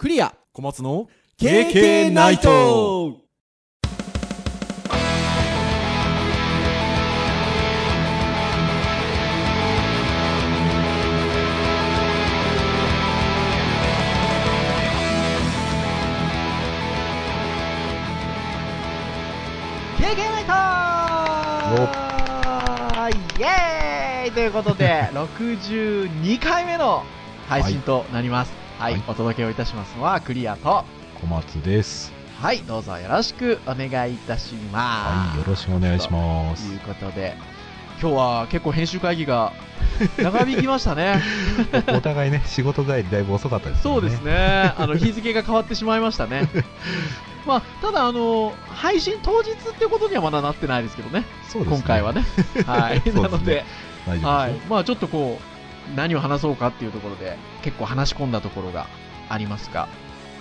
クリア。小松の KK ナイト。イトイエーイ！ということで、62回目の配信となります。はい、はいお届けをいたしますのはクリアと、小松です。はい、どうぞよろしくお願いいたします。はい、よろしくお願いしますと。いうことで、今日は結構編集会議が 長引きましたね。お互いね、仕事帰りだいぶ遅かったですね。そうです。ね。あの、日付が変わってしまいましたね。まあ、ただ、あの、配信当日ってことにはまだなってないですけどね。ね。今回はね。はい。ねなので。はい。まあ、ちょっとこう、何を話そうかっていうところで、結構話し込んだところがありますが、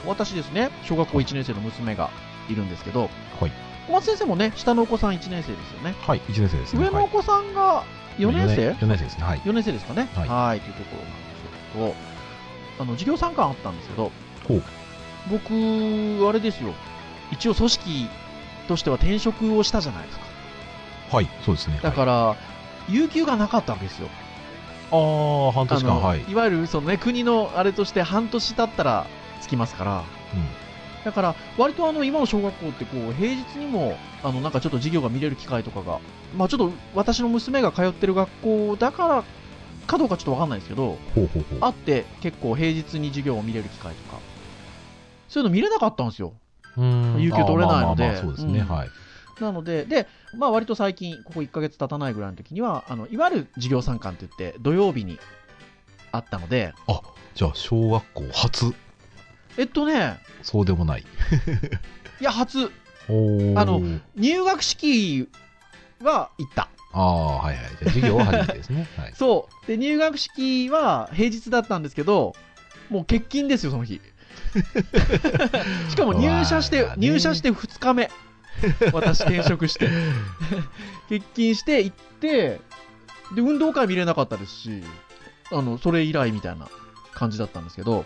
私ですね、小学校1年生の娘がいるんですけど、はい。小松先生もね、下のお子さん1年生ですよね。はい、1年生ですね。上のお子さんが4年生、4年生ですね。はい。4年生ですかね。はいというところなんですけど、あの、授業参観あったんですけど。僕、あれですよ、一応組織としては転職をしたじゃないですか。はい、そうですね。だから、有給がなかったわけですよ。ら、ああ、半年間、はい。いわゆるその、ね、国のあれとして半年経ったらつきますから、だから、割とあの今の小学校ってこう平日にもあのなんかちょっと授業が見れる機会とかが、まあ、ちょっと私の娘が通ってる学校だからかどうかちょっと分かんないですけど。あって結構平日に授業を見れる機会とか、そういうの見れなかったんですよ。有給取れないのでなので、で、まあ割と最近、ここ1ヶ月経たないぐらいの時には、あのいわゆる授業参観って言って土曜日にあったので、じゃあ、小学校初、えっとね、そうでもない。いや、初、あの入学式は行った。ああ、はいはい。じゃあ、授業は初めてですね。はい。そう。で、入学式は平日だったんですけど、もう欠勤ですよ、その日。しかも入社して、入社して2日目。私転職して。欠勤して行って、で、運動会見れなかったですし、あの、それ以来みたいな感じだったんですけど、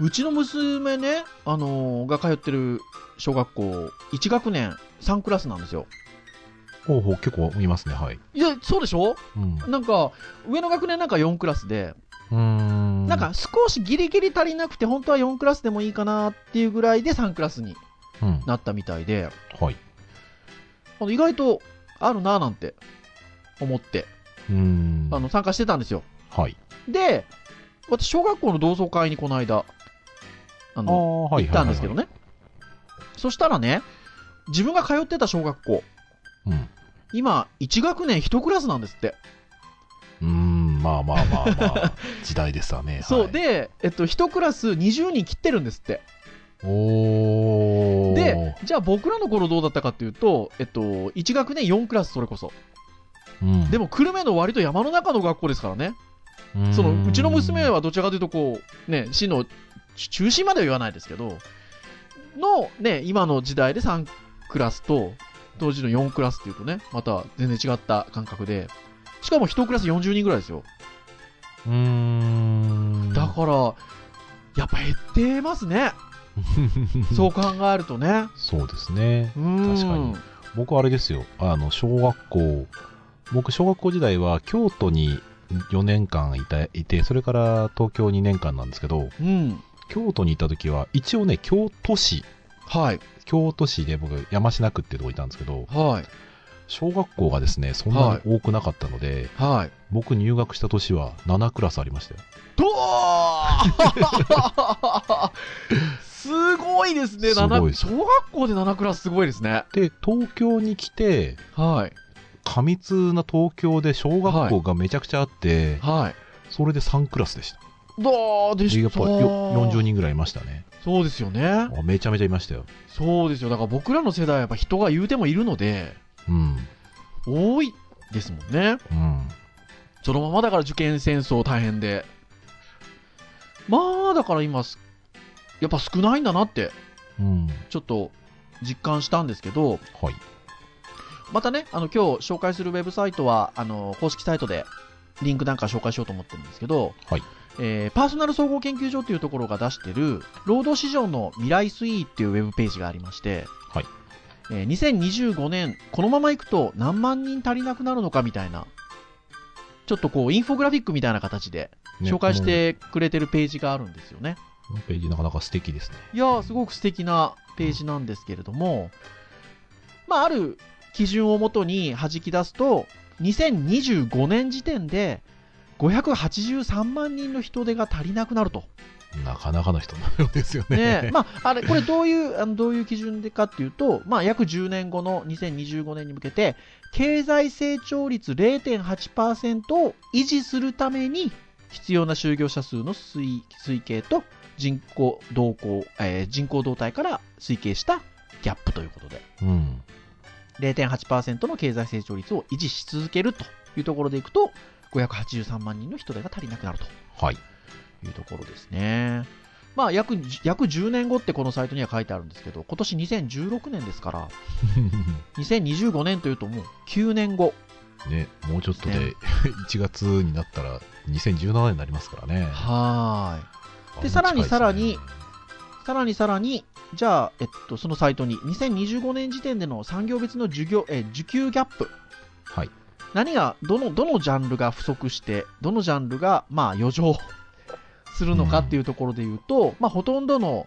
うちの娘ね、あのーが通ってる小学校、1学年3クラスなんですよ。ほうほう、結構いますね、はい。いや、そうでしょ？うん。なんか、上の学年なんか4クラスで、うーん。なんか少しギリギリ足りなくて、本当は4クラスでもいいかなっていうぐらいで3クラスにうん。なったみたいで、はい。あの意外とあるなぁなんて思って、うーん。あの参加してたんですよ。はい。で、私、小学校の同窓会にこの間、ああの。行ったんですけどね。そしたらね、自分が通ってた小学校、うん。今、1学年1クラスなんですって。うーん、まあまあまあまあ、時代ですわね。そう、はい、で、えっと、1クラス20人切ってるんですって。おー。で、じゃあ僕らの頃どうだったかっていうと、えっと、1学年4クラスそれこそ。うん、でも久留米の割と山の中の学校ですからね。そのうちの娘はどちらかというとこう、ね、市の中心までは言わないですけど、の、ね、今の時代で3クラスと、当時の4クラスっていうとね、また全然違った感覚で、しかも1クラス40人ぐらいですよ。うーん。だから、やっぱ減ってますね。そう考えるとね。そうですね。うん。確かに僕はあれですよ。あの、小学校、僕、小学校時代は京都に4年間いたいて、それから東京2年間なんですけど、うん。京都にいた時は、一応ね、京都市、はい。京都市で僕、山科区っていうとこいたんですけど、はい。小学校がですね、そんなに多くなかったので、はい。僕入学した年は7クラスありましたよ。とー すごいですね、す小学校で7クラスすごいですね。で、東京に来て、はい。過密な東京で小学校がめちゃくちゃあって、はい。それで3クラスでした。どうでしでやったぱよ40人ぐらいいましたね。そうですよね。あめちゃめちゃいましたよ。そうですよ。だから僕らの世代はやっぱ人が言うてもいるので、うん。多いですもんね。うん。そのままだから受験戦争大変で。まあ、だから今す、やっぱ少ないんだなって、うん。ちょっと実感したんですけど、はい。またね、あの今日紹介するウェブサイトは、あの公式サイトでリンクなんか紹介しようと思ってるんですけど、はいえーパーソナル総合研究所というところが出してる、労働市場の未来推移っていうウェブページがありまして、はいえー2025年、このままいくと何万人足りなくなるのかみたいな、ちょっとこう、インフォグラフィックみたいな形でね紹介してくれてるページがあるんですよね。このページなかなか素敵ですね。いやー、すごく素敵なページなんですけれども、まあ、ある基準をもとに弾き出すと、2025年時点で583万人の人手が足りなくなると。なかなかの人のようですよね。ねまあ、あれ、これどういう、あのどういう基準でかっていうと、まあ、約10年後の2025年に向けて、経済成長率0.8%を維持するために、必要な就業者数の推推計と人口動向、えー人口動態から推計したギャップということで、うん。0.8%の経済成長率を維持し続けるというところでいくと、583万人の人手が足りなくなると。はい。いうところですね。まあ約、約10年後ってこのサイトには書いてあるんですけど、今年2016年ですから、2025年というともう9年後。ね、もうちょっとね で1月になったら2017年になりますからね。はーい。で、さらにさらに、さらにさらに、じゃあ、えっと、そのサイトに、2025年時点での産業別の授業、えー受給ギャップ。はい。何が、どの、どのジャンルが不足して、どのジャンルが、まあ、余剰するのかっていうところで言うと、まあ、ほとんどの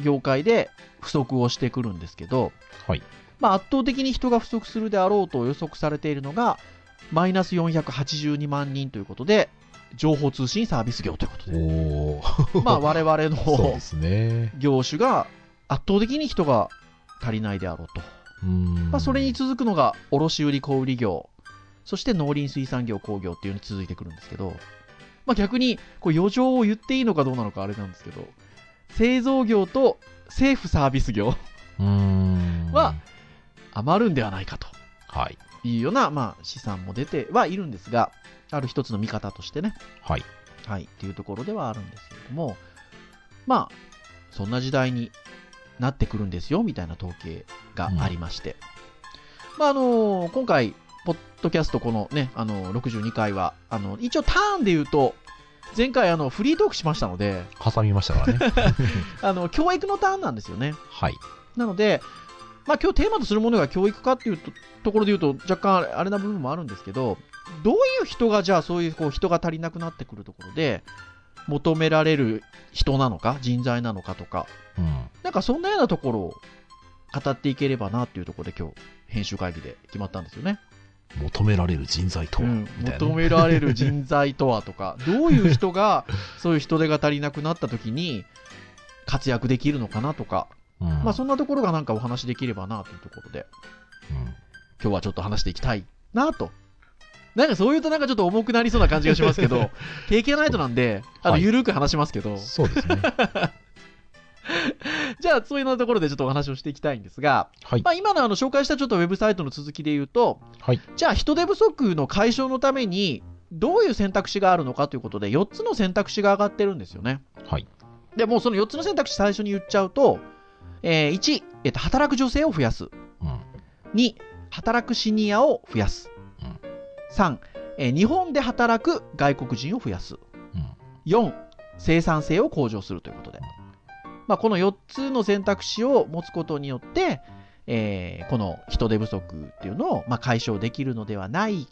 業界で不足をしてくるんですけど、はい。まあ、圧倒的に人が不足するであろうと予測されているのが、マイナス482万人ということで、情報通信サービス業ということで。まあ、我々の ね。業種が圧倒的に人が足りないであろうと。うん。まあ、それに続くのが卸売小売業、そして農林水産業工業っていうのに続いてくるんですけど、まあ、逆にこう余剰を言っていいのかどうなのかあれなんですけど、製造業と政府サービス業。は余るんではないかとはい。いうような、まあ、試算も出てはいるんですが、ある一つの見方としてね、はい。はい、っていうところではあるんですけれども、まあ、そんな時代になってくるんですよ、みたいな統計がありまして。まあ、あの今回、ポッドキャストこのね、あの62回は、あの、一応ターンで言うと、前回あの、フリートークしましたので、挟みましたからね。あの、教育のターンなんですよね。はい。なので、まあ、今日テーマとするものが教育かっていうとところで言うと、若干あれな部分もあるんですけど、どういう人が、じゃあそういうこう人が足りなくなってくるところで、求められる人なのか、人材なのかとか、うん。なんかそんなようなところを語っていければなっていうところで今日、編集会議で決まったんですよね。求められる人材とは、うん。求められる人材とはとか、どういう人がそういう人手が足りなくなった時に活躍できるのかなとか、うん、まあそんなところがなんかお話できればなというところで、うん。今日はちょっと話していきたいなと。なんかそう言うとなんかちょっと重くなりそうな感じがしますけど、経験ナイトなんで、あの、はいゆるく話しますけど、そうですね。じゃあそういうようなところでちょっとお話をしていきたいんですが、はいま。あ今のあの紹介したちょっとウェブサイトの続きで言うと、はい。じゃあ人手不足の解消のために、どういう選択肢があるのかということで、4つの選択肢が上がってるんですよね。はい。最で、もうその4つの選択肢最初に言っちゃうと、えー1、えっと、働く女性を増やす。うん。2、働くシニアを増やす。うん3、えー日本で働く外国人を増やす。うん。4、生産性を向上するということで。まあ、この4つの選択肢を持つことによって、えーこの人手不足っていうのを、まあ、解消できるのではない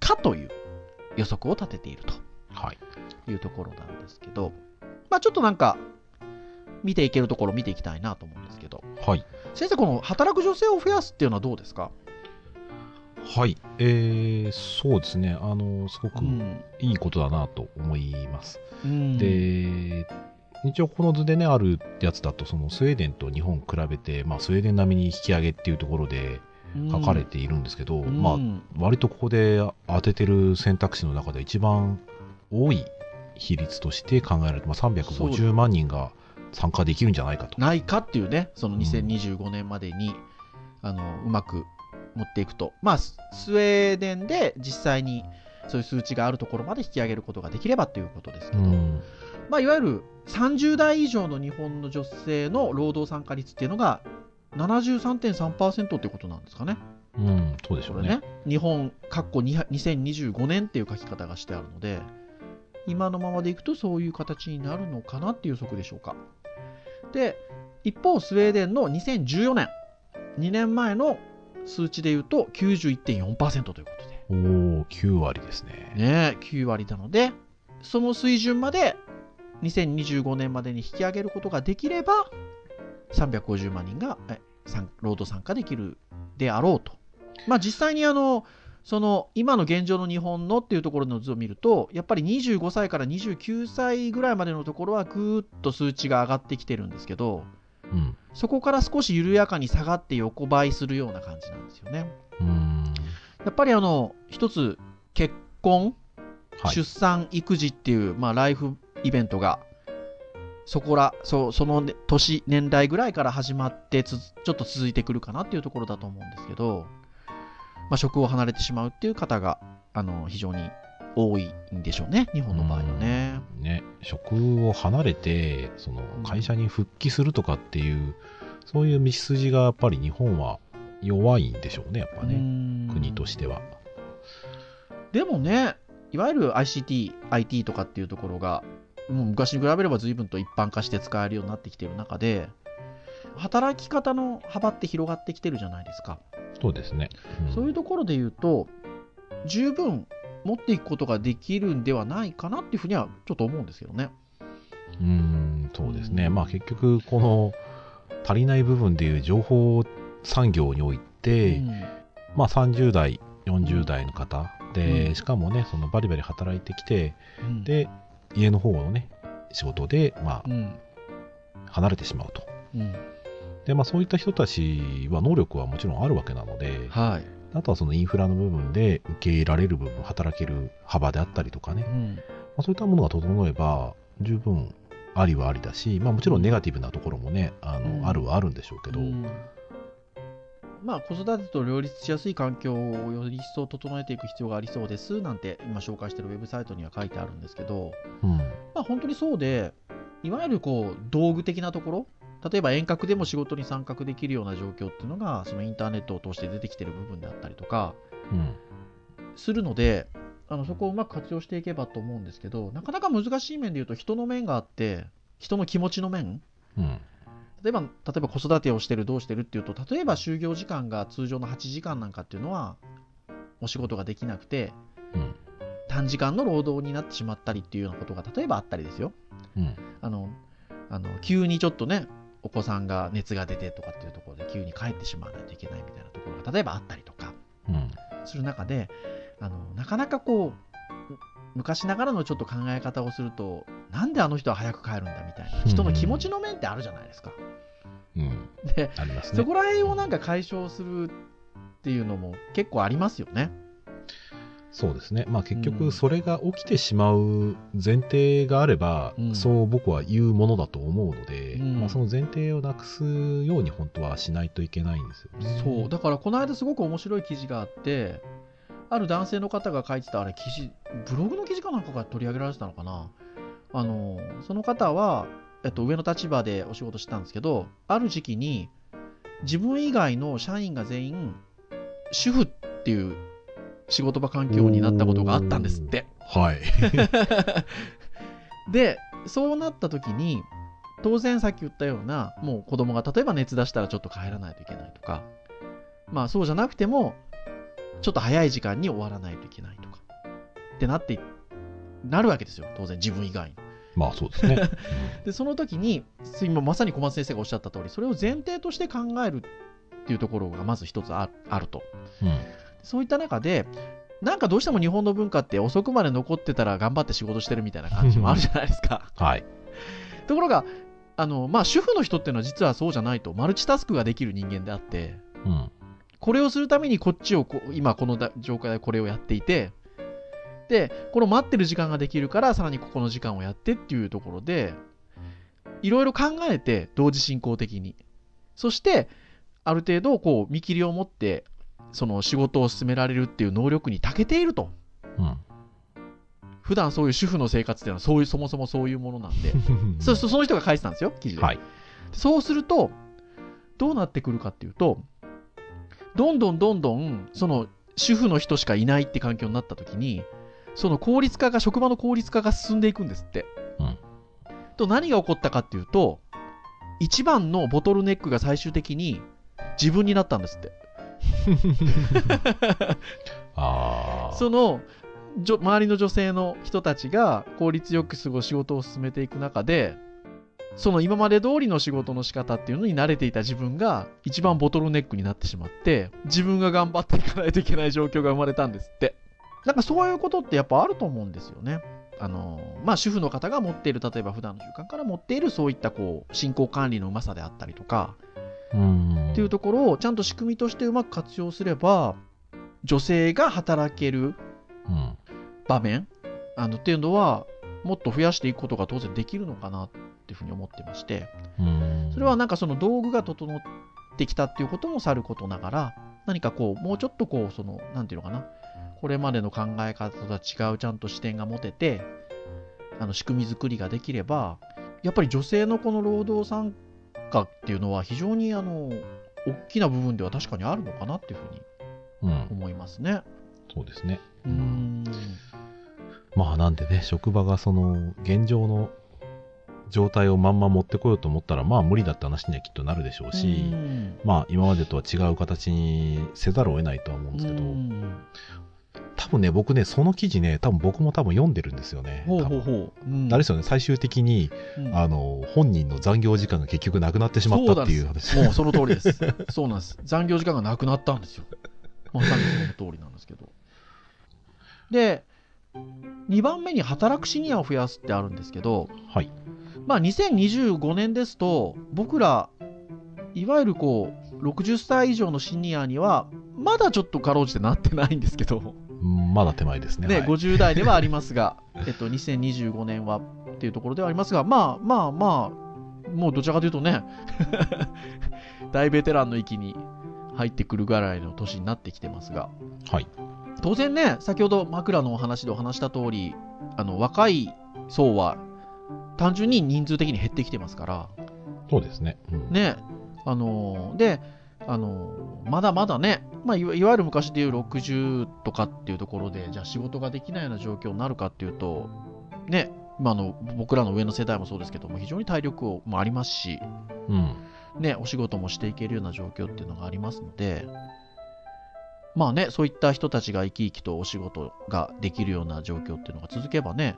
かという予測を立てているとはい。いうところなんですけど、まあ、ちょっとなんか、見ていけるところ見ていきたいなと思うんですけど、はい。先生、この働く女性を増やすっていうのはどうですか、はい。えー、そうですね。あの、すごくうんいいことだなと思います。うんで、一応この図でね、あるやつだと、そのスウェーデンと日本比べて、まあ、スウェーデン並みに引き上げっていうところで書かれているんですけど、うんまあう、ん割とここで当ててる選択肢の中で一番多い比率として考えられて、まあ、350万人が参加できるんじゃないかと。ないかっていうね、そのうん2025年までに、あのうまく持っていくと、まあ、ススウェーデンで実際にそういう数値があるところまで引き上げることができればということですけど、うんまあ、いわゆる30代以上の日本の女性の労働参加率っていうのが73.3%っていうことなんですかね。うん、そうでしょうね。ね、日本、括弧2 2025年っていう書き方がしてあるので、今のままでいくとそういう形になるのかなっていう予測でしょうか。で、一方、スウェーデンの2014年、2年前の数値で言うと91.4%ということで、おお、9割ですね。ね、9割なので、その水準まで2025年までに引き上げることができれば、350万人が労働参加できるであろうと。まあ実際にあの、その今の現状の日本のっていうところの図を見ると、やっぱり25歳から29歳ぐらいまでのところはぐーっと数値が上がってきてるんですけど、うん。そこから少し緩やかに下がって横ばいするような感じなんですよね。うーん。やっぱりあの、一つ、結婚、はい。出産、育児っていう、まあ、ライフイベントが、そこら、そそのね年、年代ぐらいから始まってつ、ちょっと続いてくるかなっていうところだと思うんですけど、まあ、職を離れてしまうっていう方が、あの、非常に多いんでしょうね、日本の場合はね。ね、職を離れて、その会社に復帰するとかっていう、そういう道筋がやっぱり日本は弱いんでしょうね、やっぱね、国としては。でもね、いわゆる ICT、IT とかっていうところが、もう昔に比べれば随分と一般化して使えるようになってきている中で、働き方の幅って広がってきてるじゃないですか。そうですね。んそういうところで言うと、十分持っていくことができるんではないかなっていうふうにはちょっと思うんですけどね。うーん、そうですね。まあ結局、この足りない部分でいう情報産業において、うん。まあ30代、40代の方。で、うん。しかもね、そのバリバリ働いてきて、うん。で、家の方のね、仕事で、まあう、ん。離れてしまうと。うん。で、まあそういった人たちは能力はもちろんあるわけなので、はいあとはそのインフラの部分で受け入れられる部分、働ける幅であったりとかね、まうん。あ、そういったものが整えば、十分ありはありだし、まあもちろんネガティブなところもね、あの、うん。あるはあるんでしょうけど、うん。まあ、子育てと両立しやすい環境をより一層整えていく必要がありそうですなんて今紹介しているウェブサイトには書いてあるんですけど、うん、まあ、本当にそうでいわゆるこう道具的なところ例えば遠隔でも仕事に参画できるような状況っていうのがそのインターネットを通して出てきてる部分であったりとかうん、するのであのそこをうまく活用していけばと思うんですけどなかなか難しい面で言うと人の面があって人の気持ちの面。うん、例えば例えば子育てをしてるどうしてるっていうと例えば就業時間が通常の8時間なんかっていうのはお仕事ができなくてうん、短時間の労働になってしまったりっていうようなことが例えばあったりですよ。うん、あのあの急にちょっとねお子さんが熱が出てとかっていうところで急に帰ってしまわないといけないみたいなところが例えばあったりとかうん、する中であのなかなかこうむ昔ながらのちょっと考え方をするとなんであの人は早く帰るんだみたいな人の気持ちの面ってあるじゃないですか。うん、でね。そこら辺をなんか解消するっていうのも結構ありますよね。そうですね。まあ結うん。局、それが起きてしまう前提があれば、うん。そう僕は言うものだと思うので、うん。まあその前提をなくすように本当はしないといけないんですよね。そう。だからこの間すごく面白い記事があってある男性の方が書いてたあれ記事ブログの記事かなんかが取り上げられてたのかな。あのその方は、えっと、上の立場でお仕事してたんですけどある時期に自分以外の社員が全員主婦っていう仕事場環境になったことがあったんですって。はい。でそうなった時に当然さっき言ったようなもう子供が例えば熱出したらちょっと帰らないといけないとかまあそうじゃなくてもちょっと早い時間に終わらないといけないとかってなってなるわけですよ当然自分以外にまあそうですね。でその時に今まさに小松先生がおっしゃった通りそれを前提として考えるっていうところがまず一つああるとうんうんそういった中でなんかどうしても日本の文化って遅くまで残ってたら頑張って仕事してるみたいな感じもあるじゃないですかはい。ところが、あの、まあ、主婦の人っていうのは実はそうじゃないと、マルチタスクができる人間であって、うん。これをするためにこっちをこう、今このだ状態でこれをやっていて、で、この待ってる時間ができるから、さらにここの時間をやってっていうところで、いろいろ考えて、同時進行的に。そして、ある程度、こう、見切りを持って、その仕事を進められるっていう能力に長けていると。うん。普段そういう主婦の生活っていうのは、そういう、そもそもそういうものなんで。そその人が書いてたんですよ、記事で。はい。そうすると、どうなってくるかっていうと、どんどんどんどん、その、主婦の人しかいないって環境になった時に、その効率化が、職場の効率化が進んでいくんですって。うんと、何が起こったかっていうと、一番のボトルネックが最終的に自分になったんですって。あ。その、じょ周りの女性の人たちが効率よく過ご仕事を進めていく中で、その今まで通りの仕事の仕方っていうのに慣れていた自分が一番ボトルネックになってしまって、自分が頑張っていかないといけない状況が生まれたんですって。なんかそういうことってやっぱあると思うんですよね。あの、まあ主婦の方が持っている、例えば普段の習慣から持っているそういったこう、進行管理のうまさであったりとか、っていうところをちゃんと仕組みとしてうまく活用すれば、女性が働けるうん。場面あのっていうのはもっと増やしていくことが当然できるのかなっていうふうに思ってましてうん。それはなんかその道具が整ってきたっていうこともさることながら何かこうもうちょっとこうそのなんていうのかなこれまでの考え方とは違うちゃんと視点が持ててあの仕組み作りができればやっぱり女性のこの労働参加っていうのは非常にあの大きな部分では確かにあるのかなっていうふうにうん。思いますね。そうですね。うーんまあなんでね、職場がその現状の状態をまんま持ってこようと思ったら、まあ無理だって話にはきっとなるでしょうし、うんまあ今までとは違う形にせざるを得ないとは思うんですけど、うん多分ね、僕ね、その記事ね、多分僕も多分読んでるんですよね。ほうほうほう。うんあれですよね、最終的に、うんあの、本人の残業時間が結局なくなってしまったっていう話。もうその通りです。そうなんです。残業時間がなくなったんですよ。まさにその通りなんですけど。で、2番目に働くシニアを増やすってあるんですけど、はい。まあ2025年ですと、僕ら、いわゆるこう、60歳以上のシニアには、まだちょっとかろうじてなってないんですけど、うんまだ手前ですね。ね、はい50代ではありますが、えっと、2025年はっていうところではありますが、まあまあまあ、もうどちらかというとね、大ベテランの域に入ってくるぐらいの年になってきてますが、はい。当然ね、先ほど枕のお話でお話した通り、あの若い層は単純に人数的に減ってきてますから、そうですね。うんね、あのーで、あのーまだまだね、まあ、いわゆる昔でいう60とかっていうところで、じゃあ仕事ができないような状況になるかっていうと、ね、まあ、あの僕らの上の世代もそうですけども、非常に体力もありますし、うん。ね、お仕事もしていけるような状況っていうのがありますので、まあね、そういった人たちが生き生きとお仕事ができるような状況っていうのが続けばね、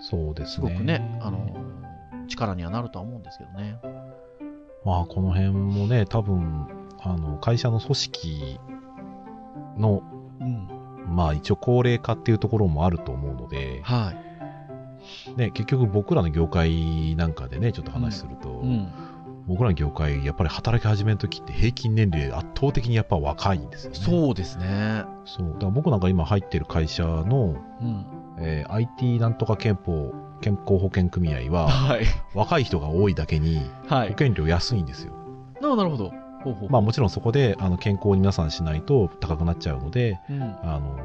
そうですね。すごくね、あのー力にはなるとは思うんですけどね。まあ、この辺もね、多分、あの、会社の組織の、うん。まあ一応高齢化っていうところもあると思うので、はい。ね、結局僕らの業界なんかでね、ちょっと話すると、うん。僕らの業界、やっぱり働き始めの時って平均年齢圧倒的にやっぱ若いんですよね。そうですね。そう。だから僕なんか今入ってる会社の、うん。えー IT なんとか憲法、健康保険組合は、はい。若い人が多いだけにはい。保険料安いんですよ。ななるほど。ほうほうまあもちろんそこであの健康に皆さんしないと高くなっちゃうので、うん。あの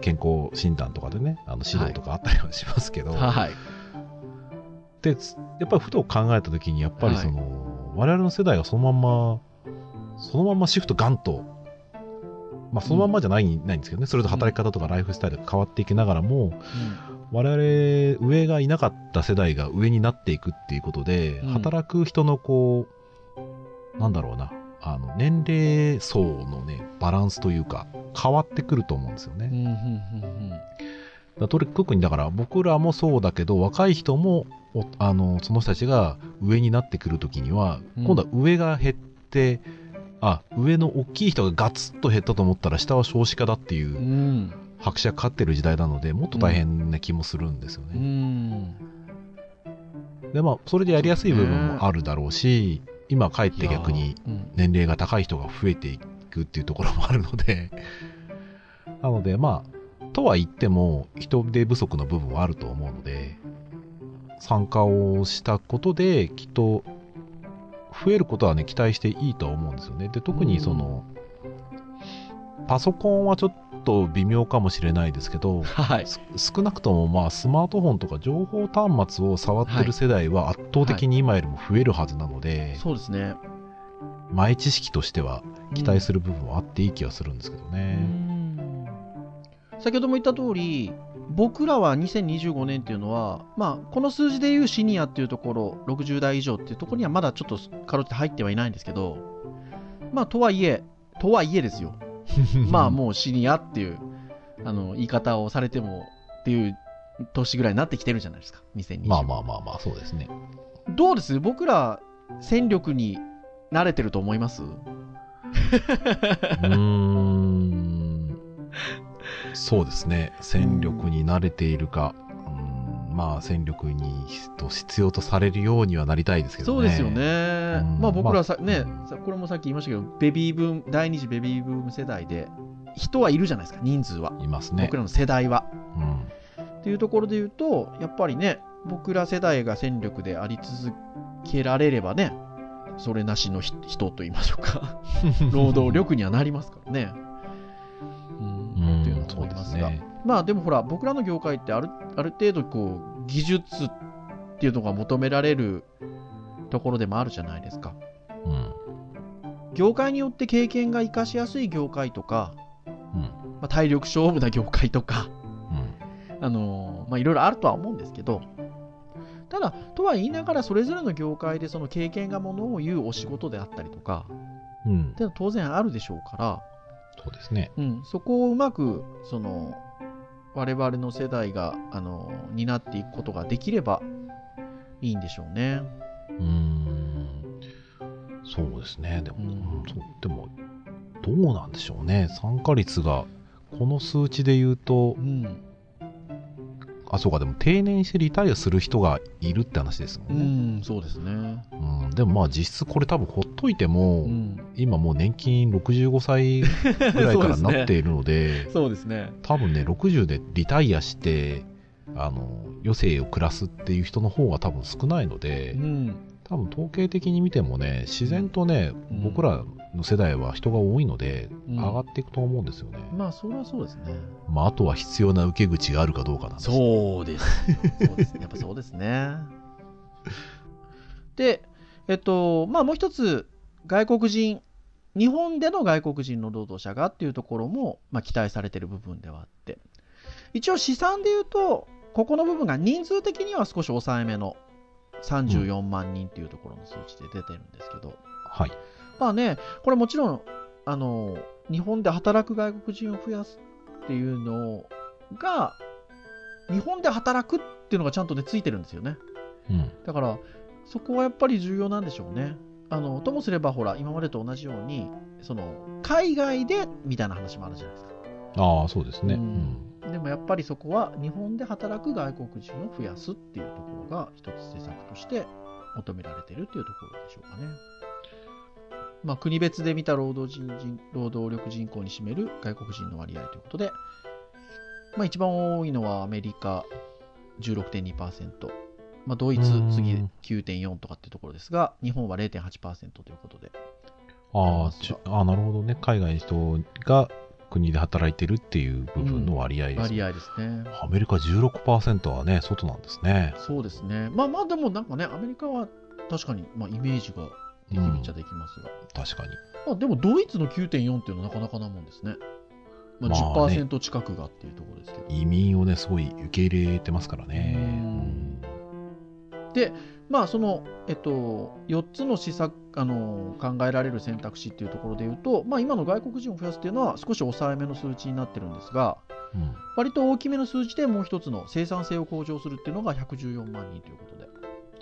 健康診断とかでね、あの指導とかあったりはしますけど、はい。で、つやっぱりふと考えたときに、やっぱりその、我々の世代がそのまんま、そのまんまシフトガンと、まあそのまんまじゃない,、ないんですけどね、それと働き方とかライフスタイルが変わっていきながらも、我々上がいなかった世代が上になっていくっていうことで、うん。働く人のこう、なんだろうな、あの、年齢層のね、バランスというか、変わってくると思うんですよね。だ特にだから僕らもそうだけど若い人もおあのその人たちが上になってくるときには、うん。今度は上が減ってあ上の大きい人がガツッと減ったと思ったら下は少子化だっていううん拍車がかかってる時代なのでもっと大変な気もするんですようね。ん。でまあそれでやりやすい部分もあるだろうし今かえって逆にうん。年齢が高い人が増えていくっていうところもあるので なのでまあとは言っても人手不足の部分はあると思うので参加をしたことできっと増えることはね期待していいとは思うんですよねで特にその、パソコンはちょっと微妙かもしれないですけどはい。す少なくともまあスマートフォンとか情報端末を触ってる世代は圧倒的に今よりも増えるはずなので、そうですね。前知識としては期待する部分はあっていい気がするんですけどうね。ん先ほども言った通り、僕らは2025年っていうのは、まあ、この数字でいうシニアっていうところ、60代以上っていうところにはまだちょっとかろうじて入ってはいないんですけど、まあ、とはいえ、とはいえですよ。まあ、もうシニアっていう、あの、言い方をされてもっていう年ぐらいになってきてるじゃないですか、2020。まあまあまあまあ、そうですね。どうです？僕ら、戦力に慣れてると思います？うーん。そうですね。戦力に慣れているか。うんまあ、戦力にと必要とされるようにはなりたいですけどね。そうですよ。ね。うんまあ僕らさ、まあね、さこれもさっき言いましたけど、ベビーブーム、第二次ベビーブーム世代で、人はいるじゃないですか、人数は。いますね僕。らの世代は。うん。っていうところで言うと、やっぱりね、僕ら世代が戦力であり続けられればね、それなしのひ人と言いましょうか、労働力にはなりますからね。うんうんっていうのは思いますが。そうですねまあでもほら、僕らの業界ってあるある程度こう、技術っていうのが求められるところでもあるじゃないですか。うん。業界によって経験が活かしやすい業界とか、うん。まあ、体力勝負な業界とか、うん。あのーまあいろいろあるとは思うんですけど、ただ、とは言いながらそれぞれの業界でその経験がものを言うお仕事であったりとか、うんっていうのは当然あるでしょうから、そうですね。うん、そこをうまく、その、我々の世代が、あの、担っていくことができればいいんでしょうね。うーん。そうですね。でも、うんうんそうでも、どうなんでしょうね。参加率が、この数値で言うとう、ん。あ、そうか、でも定年してリタイアする人がいるって話ですもうんね。ん、そうですね。うん。でもまあ実質これ多分ほっといても、うん。今もう年金65歳ぐらいからなっているので、そうですね。多分ね、60でリタイアして、あの、余生を暮らすっていう人の方が多分少ないので、うん。多分統計的に見てもね、自然とね、うん僕らの世代は人が多いので、うん上がっていくと思うんですよね。まあ、それはそうですね。まあ、あとは必要な受け口があるかどうかなんですそうです。そうですね。やっぱそうですね。で、えっと、まあもう一つ、外国人、日本での外国人の労働者がっていうところも、まあ、期待されている部分ではあって、一応試算で言うと、ここの部分が人数的には少し抑えめの34万人っていうところの数値で出てるんですけど、はい。まあね、これもちろん、あの、日本で働く外国人を増やすっていうのが、日本で働くっていうのがちゃんとね、ついてるんですよね。うん。だから、そこはやっぱり重要なんでしょうね。あの、ともすれば、ほら、今までと同じように、その、海外で、みたいな話もあるじゃないですか。ああ、そうですね。ううんん。でもやっぱりそこは、日本で働く外国人を増やすっていうところが、一つ施策として求められてるっていうところでしょうかね。まあ、国別で見た労働人人労働力人口に占める外国人の割合ということで、まあ、一番多いのはアメリカ16.2%、まあ、ドイツうん次9.4とかっていうところですが、日本は0.8%ということで、ああちああ、なるほどね。海外の人が国で働いてるっていう部分の割合です、ね割合ですね。アメリカ16%はね、外なんですね。そうですね。まあまあ、でもなんかね、アメリカは確かに、まあ、イメージができるっちゃできますが、確かに。まあ、でもドイツの9.4っていうのはなかなかなもんですね。まあ、まあね10%近くがっていうところですけど。移民をね、すごい受け入れてますからね。うんで、まあ、その、えっと、4つの施策、あの、考えられる選択肢っていうところで言うと、まあ、今の外国人を増やすっていうのは少し抑えめの数値になってるんですが、うん割と大きめの数値でもう一つの生産性を向上するっていうのが114万人ということで。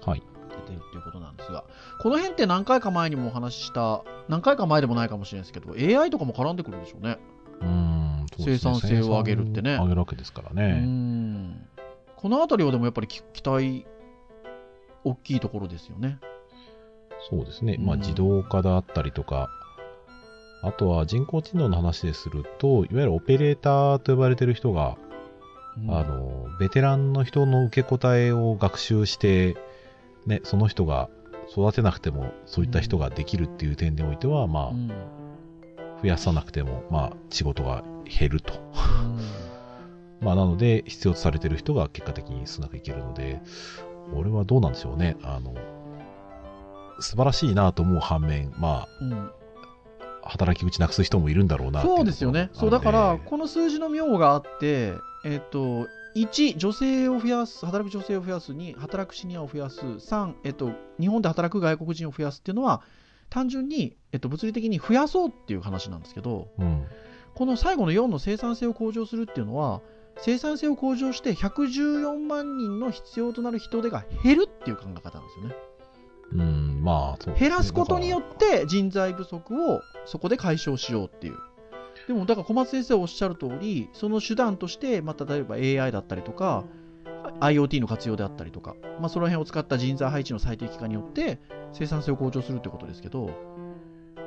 はい。出てるっていうことなんですが、この辺って何回か前にもお話しした、何回か前でもないかもしれないですけど、AI とかも絡んでくるでしょうね。うん生産性を上げるってね上げるわけですからうね。ん。このあたりはでもやっぱりき期待、大きいところですよね。そうですね。まあ、うん自動化だったりとか、あとは人工知能の話ですると、いわゆるオペレーターと呼ばれてる人が、うんあの、ベテランの人の受け答えを学習して、ね、その人が育てなくても、そういった人ができるっていう点においては、まあ、うん増やさなくても、まあ、仕事が減ると。うん まあ、なので、必要とされてる人が結果的に少なくいけるので、俺はどうなんでしょうね。あの、素晴らしいなと思う反面、まうん、あ、働き口なくす人もいるんだろうなそうですよね。そう、だから、この数字の妙があって、えっ、と、1、女性を増やす、働く女性を増やす、2、働くシニアを増やす、3、えっ、と、日本で働く外国人を増やすっていうのは、単純に、えっ、と、物理的に増やそうっていう話なんですけど、うん。この最後の4の生産性を向上するっていうのは、生産性を向上して114万人の必要となる人手が減るっていう考え方なんですよね。うん、まあ、ね減らすことによって人材不足をそこで解消しようっていう。でもだから小松先生おっしゃる通り、その手段として、まあ、例えば AI だったりとか、IoT の活用であったりとか、まあ、その辺を使った人材配置の最適化によって生産性を向上するってことですけど、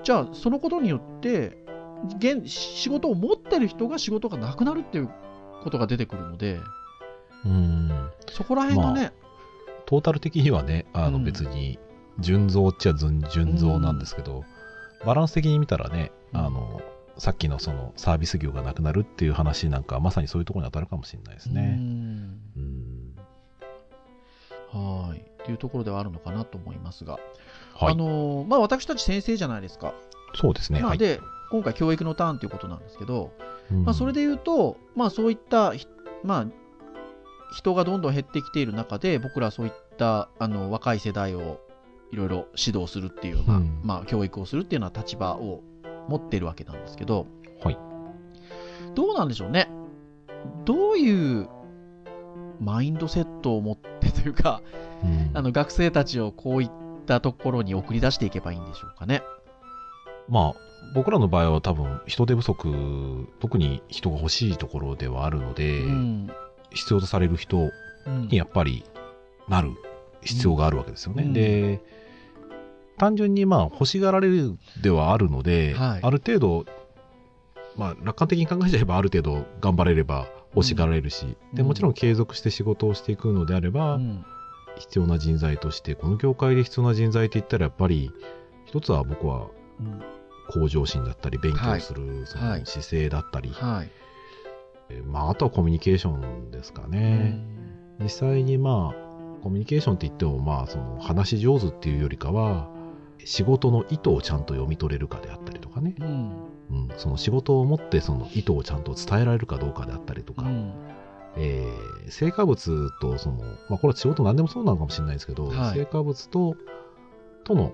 じゃあそのことによって、現仕事を持ってる人が仕事がなくなるっていうことが出てくるので、うん。そこら辺がね、トータル的にはね、あのうん別に、純増っちゃ純純増なんですけど、バランス的に見たらね、うんあの、さっきのそのサービス業がなくなるっていう話なんか、まさにそういうところに当たるかもしれないですうね。んうん。はい。っていうところではあるのかなと思いますが、はい。あのーまあ、私たち先生じゃないですか。そうですね。はい。なので、今回教育のターンということなんですけど、うんまあ、それで言うと、まあ、そういったひ、まあ、人がどんどん減ってきている中で、僕らそういったあの若い世代をいろいろ指導するっていうような、うんまあ、教育をするっていうような立場を持っているわけなんですけど、はい。どうなんでしょうね。どういうマインドセットを持ってというか、うんあの学生たちをこういったところに送り出していけばいいんでしょうかね。まあ、僕らの場合は多分、人手不足、特に人が欲しいところではあるので、うん。必要とされる人うん。にやっぱりなる必要があるわけですよね。うん。で、単純にまあ欲しがられるではあるので、はい。ある程度、まあ楽観的に考えちゃえばある程度頑張れれば欲しがられるし、でうん。もちろん継続して仕事をしていくのであれば、うん。必要な人材として、この業界で必要な人材って言ったらやっぱり、一つは僕はうん向上心だったり、勉強するその姿勢だったり、はい。えまああとはコミュニケーションですかね。実際にまあコミュニケーションって言ってもまあその話し上手っていうよりかは仕事の意図をちゃんと読み取れるかであったりとかね、うんうん、その仕事を持ってその意図をちゃんと伝えられるかどうかであったりとか、うんえー成果物とその、まあ、これは仕事何でもそうなのかもしれないですけど、はい成果物ととの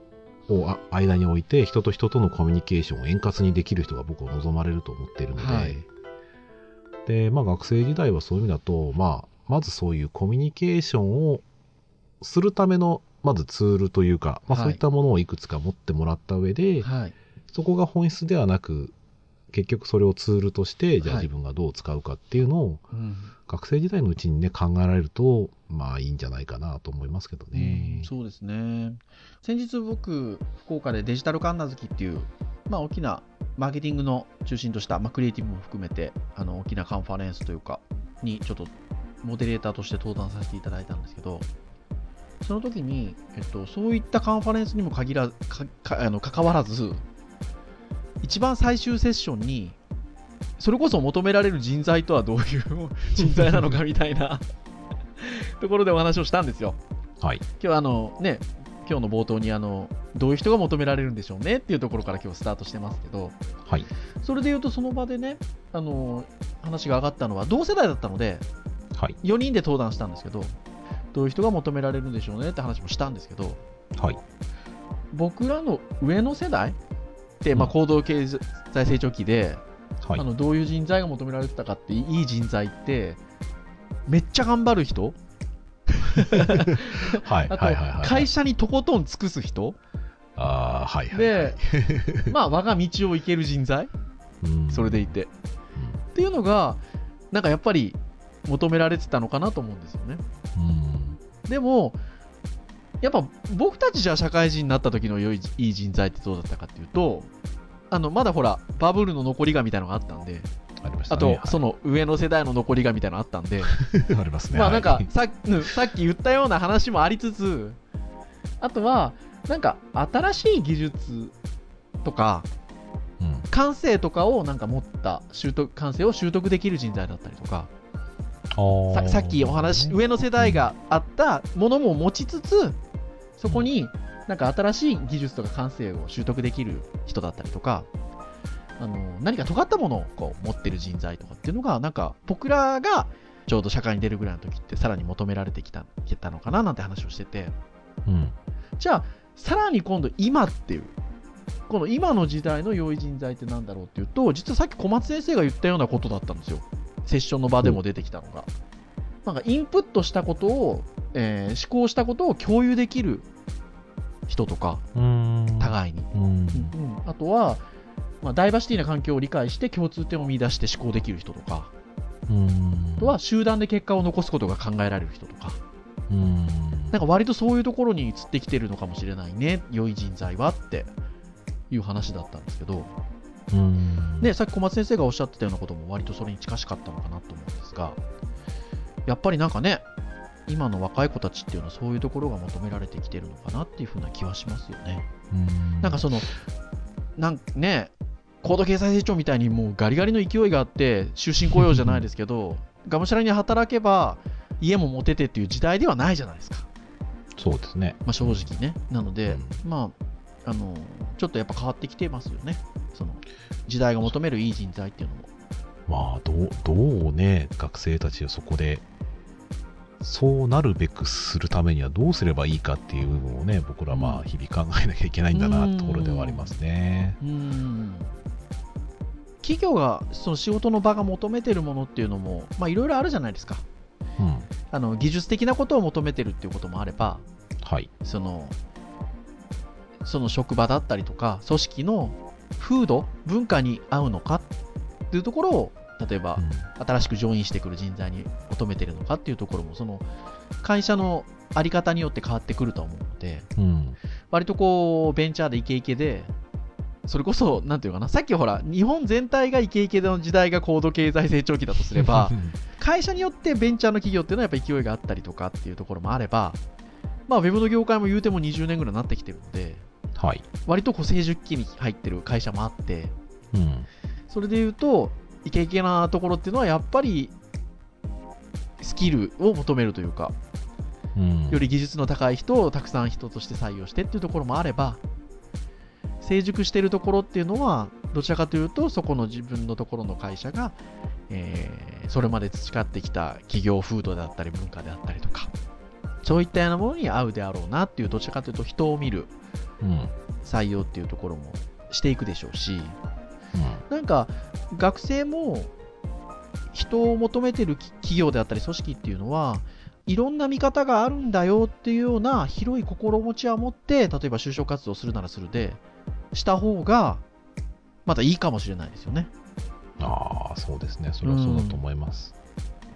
をあ間に置いて人と人とのコミュニケーションを円滑にできる人が僕は望まれると思っているので、はい。で、まあ学生時代はそういう意味だと、まあ、まずそういうコミュニケーションをするための、まずツールというか、まあはい。そういったものをいくつか持ってもらった上で、はい。そこが本質ではなく、結局それをツールとして、じゃあはい自分がどう使うかっていうのを、うん学生時代のうちにね、考えられると、まあいいんじゃないかなと思いますけどねうん。そうですね。先日僕、福岡でデジタルカンナ好きっていう、まあ大きなマーケティングの中心とした、まあ、クリエイティブも含めて、あの大きなカンファレンスというか、にちょっとモデレーターとして登壇させていただいたんですけど、その時に、えっと、そういったカンファレンスにも限らず、かかあの関わらず、一番最終セッションに、それこそ求められる人材とはどういう 人材なのかみたいな ところでお話をしたんですよ。はい。今日あのね、今日の冒頭にあの、どういう人が求められるんでしょうねっていうところから今日スタートしてますけど、はい。それで言うとその場でね、あの、話が上がったのは同世代だったので、はい。4人で登壇したんですけど、どういう人が求められるんでしょうねって話もしたんですけど、はい。僕らの上の世代まあ、うん行動経済成長期で、はいあ。のどういう人材が求められてたかって、いい人材って、めっちゃ頑張る人、はい。あとはい。はい。はい。会社にとことん尽くす人、ああ、はい。はい。で、まあ、我が道を行ける人材、うんそれでいて。っていうのが、なんかやっぱり求められてたのかなと思うんですよね。うん。でも、やっぱ僕たちじゃ社会人になった時の良いいい人材ってどうだったかっていうと、あのまだほら、バブルの残りがみたいなのがあったんで、ありましたあと、ね。その上の世代の残りがみたいなのがあったんで、は いありますね。まあなんかはいささっき言ったような話もありつつ、あとは、なんか新しい技術とか、うん感性とかをなんか持った習得感性を習得できる人材だったりとかささっきお話上の世代があったものも持ちつつそこになんか新しい技術とか感性を習得できる人だったりとか、あの何か尖ったものをこう持ってる人材とかっていうのが、なんか僕らがちょうど社会に出るぐらいの時ってさらに求められてきたきたのかななんて話をしてて、うん。じゃあ、さらに今度今っていう、この今の時代の良い人材ってなんだろうっていうと、実はさっき小松先生が言ったようなことだったんですよ。セッションの場でも出てきたのが。なんかインプットしたことを、えー思考したことを共有できる人とか、うん。互いに。うん。うんあとは、まあ、ダイバーシティな環境を理解して共通点を見出して思考できる人とか、うん。あとは集団で結果を残すことが考えられる人とか、うん。なんか割とそういうところに移ってきてるのかもしれないね、良い人材はっていう話だったんですけど、うん。ね、さっき小松先生がおっしゃってたようなことも割とそれに近しかったのかなと思うんですが、やっぱりなんかね、今の若い子たちっていうのはそういうところが求められてきてるのかなっていうふうな気はしますよね。うん、なんかその、なんね、高度経済成長みたいにもうガリガリの勢いがあって、終身雇用じゃないですけど、がむしゃらに働けば家も持ててっていう時代ではないじゃないですか。そうですね。まあ、正直ね。なので、うまあ、あの、ちょっとやっぱ変わってきてますよね。その、時代が求めるいい人材っていうのも。まあ、どう、どうね、学生たちをそこで、そうなるべくするためにはどうすればいいかっていう部分をね、僕らまあ日々考えなきゃいけないんだなってところではありますね。うん。企業が、その仕事の場が求めてるものっていうのも、まあいろいろあるじゃないですか。うん。あの、技術的なことを求めてるっていうこともあれば、はい。その、その職場だったりとか、組織の風土、文化に合うのかっていうところを、例えば、新しくジョインしてくる人材に求めてるのかっていうところも、その会社のあり方によって変わってくると思うので、うん。うん。割とこう、ベンチャーでイケイケで、それこそ、なんていうかな、さっきほら、日本全体がイケイケの時代が高度経済成長期だとすれば、会社によってベンチャーの企業っていうのはやっぱ勢いがあったりとかっていうところもあれば、まあ、ウェブの業界も言うても20年ぐらいになってきてるので、はい。割とこう成熟期に入ってる会社もあって、うん。それで言うと、イケイケなところっていうのはやっぱり、スキルを求めるというか、うん。より技術の高い人をたくさん人として採用してっていうところもあれば、成熟しているところっていうのは、どちらかというと、そこの自分のところの会社が、えーそれまで培ってきた企業風土であったり文化であったりとか、そういったようなものに合うであろうなっていう、どちらかというと人を見るうん。採用っていうところもしていくでしょうし、うん。なんか学生も人を求めてるき企業であったり組織っていうのはいろんな見方があるんだよっていうような広い心持ちを持って例えば就職活動するならするでした方がまたいいかもしれないですよね。ああ、そうですね。それはそうだと思います。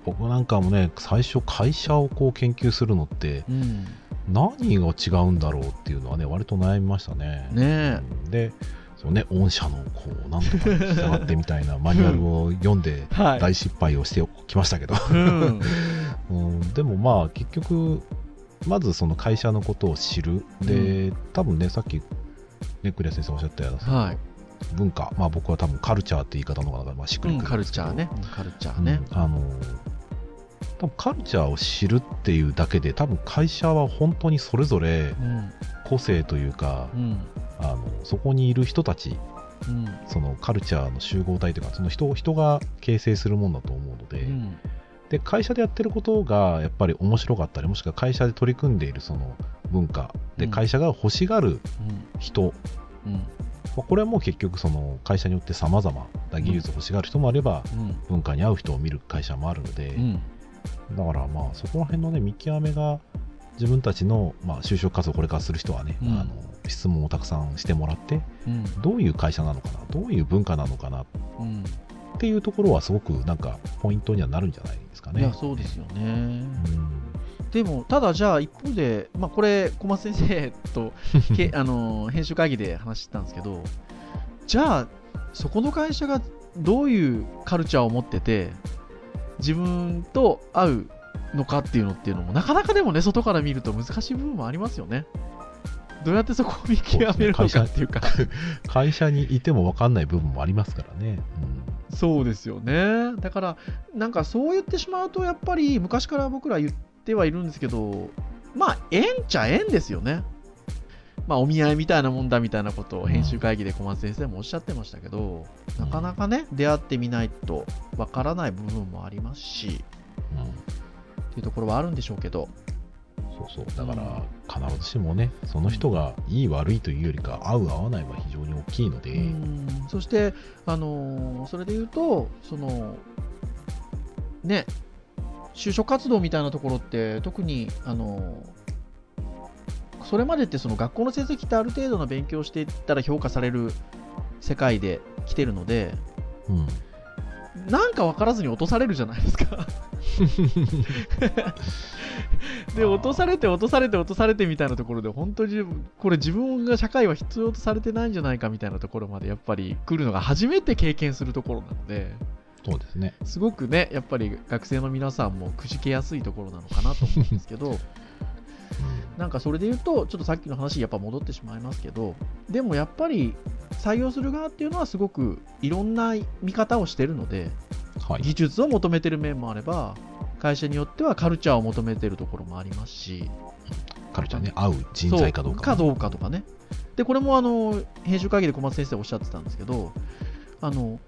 僕なんかもね、最初会社をこう研究するのって、うん、何が違うんだろうっていうのはね、割と悩みましたね。ねうんで、そうね、御社のこう、なんとかに従ってみたいなマニュアルを読んで、大失敗をしてきましたけど、うん。うん、でもまあ結局まずその会社のことを知る。で、多分ねさっきねクリア先生おっしゃったような、はい。文化。まあ僕は多分カルチャーって言い方の方がまあしっくりくるうんカルチャーね。うんカルチャーうんね。あの多分カルチャーを知るっていうだけで多分会社は本当にそれぞれうん個性というかうん。あのそこにいる人たちうん。そのカルチャーの集合体というかその人人が形成するものだと思うので、うん。で会社でやってることがやっぱり面白かったりもしくは会社で取り組んでいるその文化。でうん。会社が欲しがる人、うん。まあこれはもう結局その会社によって様々な技術を欲しがる人もあれば、うん。文化に合う人を見る会社もあるので、うん。だからまあそこら辺のね見極めが自分たちの、まあ、就職活動をこれからする人はね、うんあの質問をたくさんしてもらってうんどういう会社なのかなどういう文化なのかなっうんていうところはすごくなんかポイントにはなるんじゃないですかね。いやそうですよね。うんでも、ただじゃあ一方で、まあ、これ、小松先生と けあの編集会議で話してたんですけど、じゃあ、そこの会社がどういうカルチャーを持ってて、自分と合うのかっていうのっていうのも、なかなかでもね、外から見ると難しい部分もありますよね。どうやってそこを見極めるのかっていうか、会社にいても分かんない部分もありますからね。そうですよね。だから、なんかそう言ってしまうと、やっぱり昔から僕ら言ってはいるんですけど、まあ、縁っちゃ縁ですよね。まあ、お見合いみたいなもんだみたいなことを編集会議で小松先生もおっしゃってましたけど、なかなかね、出会ってみないとわからない部分もありますし、うんっていうところはあるんでしょうけど、そうそう。だから、必ずしもね、その人がいい悪いというよりか、合う合わないは非常に大きいので、うんそして、あのーそれで言うと、その、ね、就職活動みたいなところって、特に、あのーそれまでってその学校の成績ってある程度の勉強していったら評価される世界で来てるので、うん。なんか分からずに落とされるじゃないですか。で、落とされて、落とされて、落とされてみたいなところで、本当にこれ自分が社会は必要とされてないんじゃないかみたいなところまでやっぱり来るのが初めて経験するところなので、そうですね。すごくね、やっぱり学生の皆さんもくじけやすいところなのかなと思うんですけど、なんかそれで言うと、ちょっとさっきの話にやっぱ戻ってしまいますけど、でもやっぱり採用する側っていうのはすごくいろんな見方をしてるので、はい。技術を求めてる面もあれば、会社によってはカルチャーを求めてるところもありますし、カルチャーね、合う人材かどうかも。かどうかとかね。で、これもあの編集会議で小松先生おっしゃってたんですけど、あの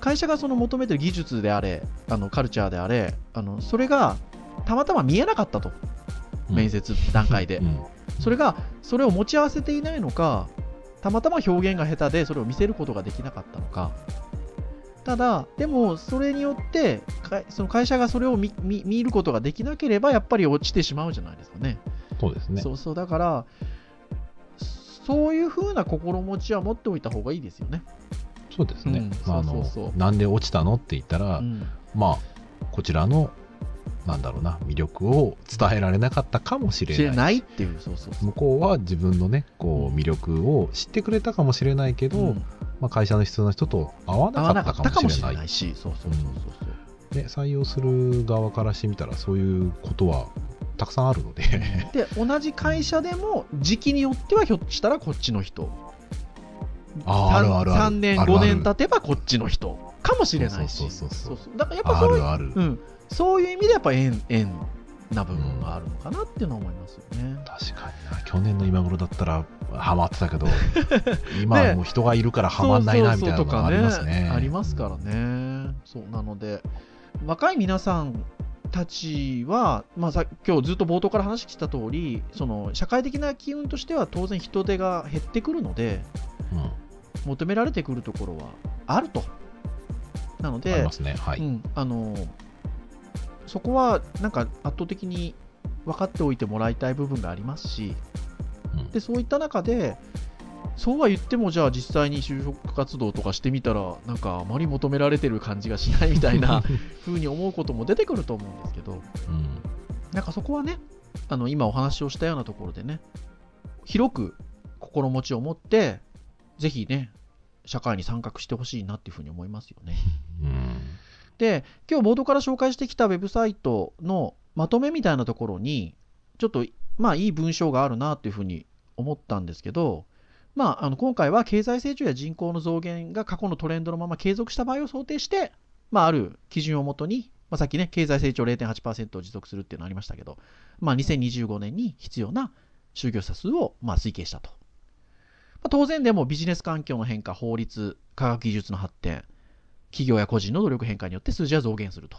会社がその求めてる技術であれ、あのカルチャーであれ、あのそれがたまたま見えなかったと、うん面接段階で。うんそれが、それを持ち合わせていないのか、たまたま表現が下手でそれを見せることができなかったのか。ただ、でも、それによって、かその会社がそれを見見見ることができなければ、やっぱり落ちてしまうじゃないですかね。そうですね。そうそう、だから、そういうふうな心持ちは持っておいた方がいいですよね。そうですね。なんで落ちたのって言ったら、うんまあ、こちらの、なんだろうな、魅力を伝えられなかったかもしれない。ないっていう、そうそうそう。向こうは自分のね、こう、魅力を知ってくれたかもしれないけど、うんまあ、会社の必要な人と合わなかっったたかもしれない。し、そうそうそうそう。ね、採用する側からしてみたら、そういうことはたくさんあるので、で同じ会社でも時期によってはひょっとしたらこっちの人。あーあるあるある。3年あるある。5年経てばこっちの人かもしれないし。そうそうそうそう。そうだからやっぱあそういうるある。うん、そういう意味でやっぱ縁縁な部分があるのかなっていうのは思いますよね。確かにな、去年の今頃だったらハマってたけど、今はもう人がいるからハマんないなみたいなのがありますね。ありますからね。そうなので、若い皆さんたちは、まあ、さ今日ずっと冒頭から話した通り、その社会的な機運としては当然人手が減ってくるので、うん求められてくるところはあると。なのありでま、すね。はい。うん、あのそこはなんか圧倒的に分かっておいてもらいたい部分がありますし、うん。でそういった中で、そうは言っても、じゃあ実際に就職活動とかしてみたら、なんかあまり求められてる感じがしないみたいな 風に思うことも出てくると思うんですけど、うん。なんかそこはね、あの今お話をしたようなところでね、広く心持ちを持って、ぜひね、社会に参画してほしいなっていうふうに思いますよね。うんで、今日ボードから紹介してきたウェブサイトのまとめみたいなところに、ちょっと、まあいい文章があるなっていうふうに思ったんですけど、まあ、あの今回は経済成長や人口の増減が過去のトレンドのまま継続した場合を想定して、まあ、ある基準をもとに、まあ、さっきね、経済成長0.8%を持続するっていうのありましたけど、まあ、2025年に必要な就業者数をまあ推計したと。まあ、当然でもビジネス環境の変化、法律、科学技術の発展、企業や個人の努力変化によって数字は増減すると。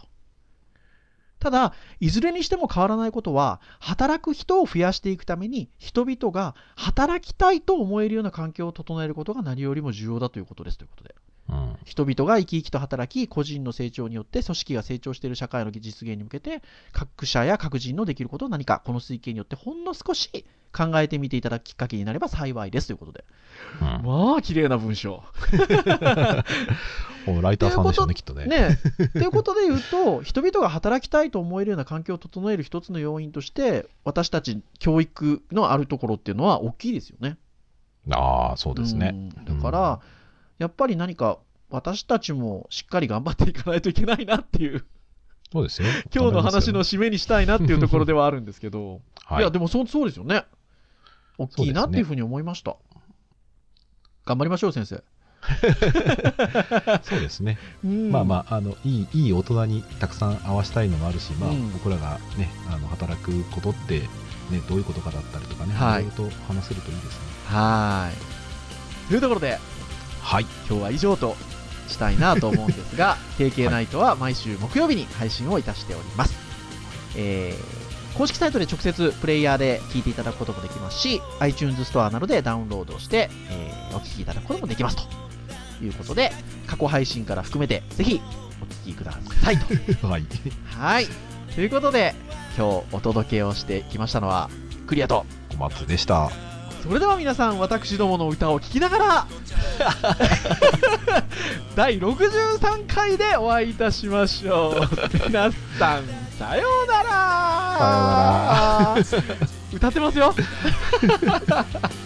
ただ、いずれにしても変わらないことは、働く人を増やしていくために、人々が働きたいと思えるような環境を整えることが何よりも重要だということですということで。うん人々が生き生きと働き、個人の成長によって組織が成長している社会の実現に向けて、各社や各人のできることを何か、この推計によってほんの少し考えてみていただくきっかけになれば幸いですということで。うんまあ、綺麗な文章。おライターさんでしょうね、きっとね。ねということで言うと、人々が働きたいと思えるような環境を整える一つの要因として、私たち教育のあるところっていうのは大きいですよね。ああ、そうですね。うんだから、やっぱり何か私たちもしっかり頑張っていかないといけないなっていう、そうですよ。今日の話の締めにしたいなっていうところではあるんですけど、はいいや、でもそうそうですよね。大きいなっていうふうに思いました。頑張りましょう、先生。そうですね。うんまあまあ、あの、いい、いい大人にたくさん会わしたいのもあるし、まあ、うん僕らがね、あの、働くことって、ね、どういうことかだったりとかね、はいいろいろと話せるといいですね。はーい。というところで、はい。今日は以上としたいなと思うんですが、KK ナイトは毎週木曜日に配信をいたしております。えー公式サイトで直接プレイヤーで聞いていただくこともできますし、iTunes ストアなどでダウンロードして、えーお聞きいただくこともできますということで、過去配信から含めてぜひお聞きくださいと。はい。はい。ということで、今日お届けをしてきましたのは、クリアと、小松でした。それでは皆さん、私どもの歌を聴きながら、第63回でお会いいたしましょう。皆さん、さようなら。さようなら。歌ってますよ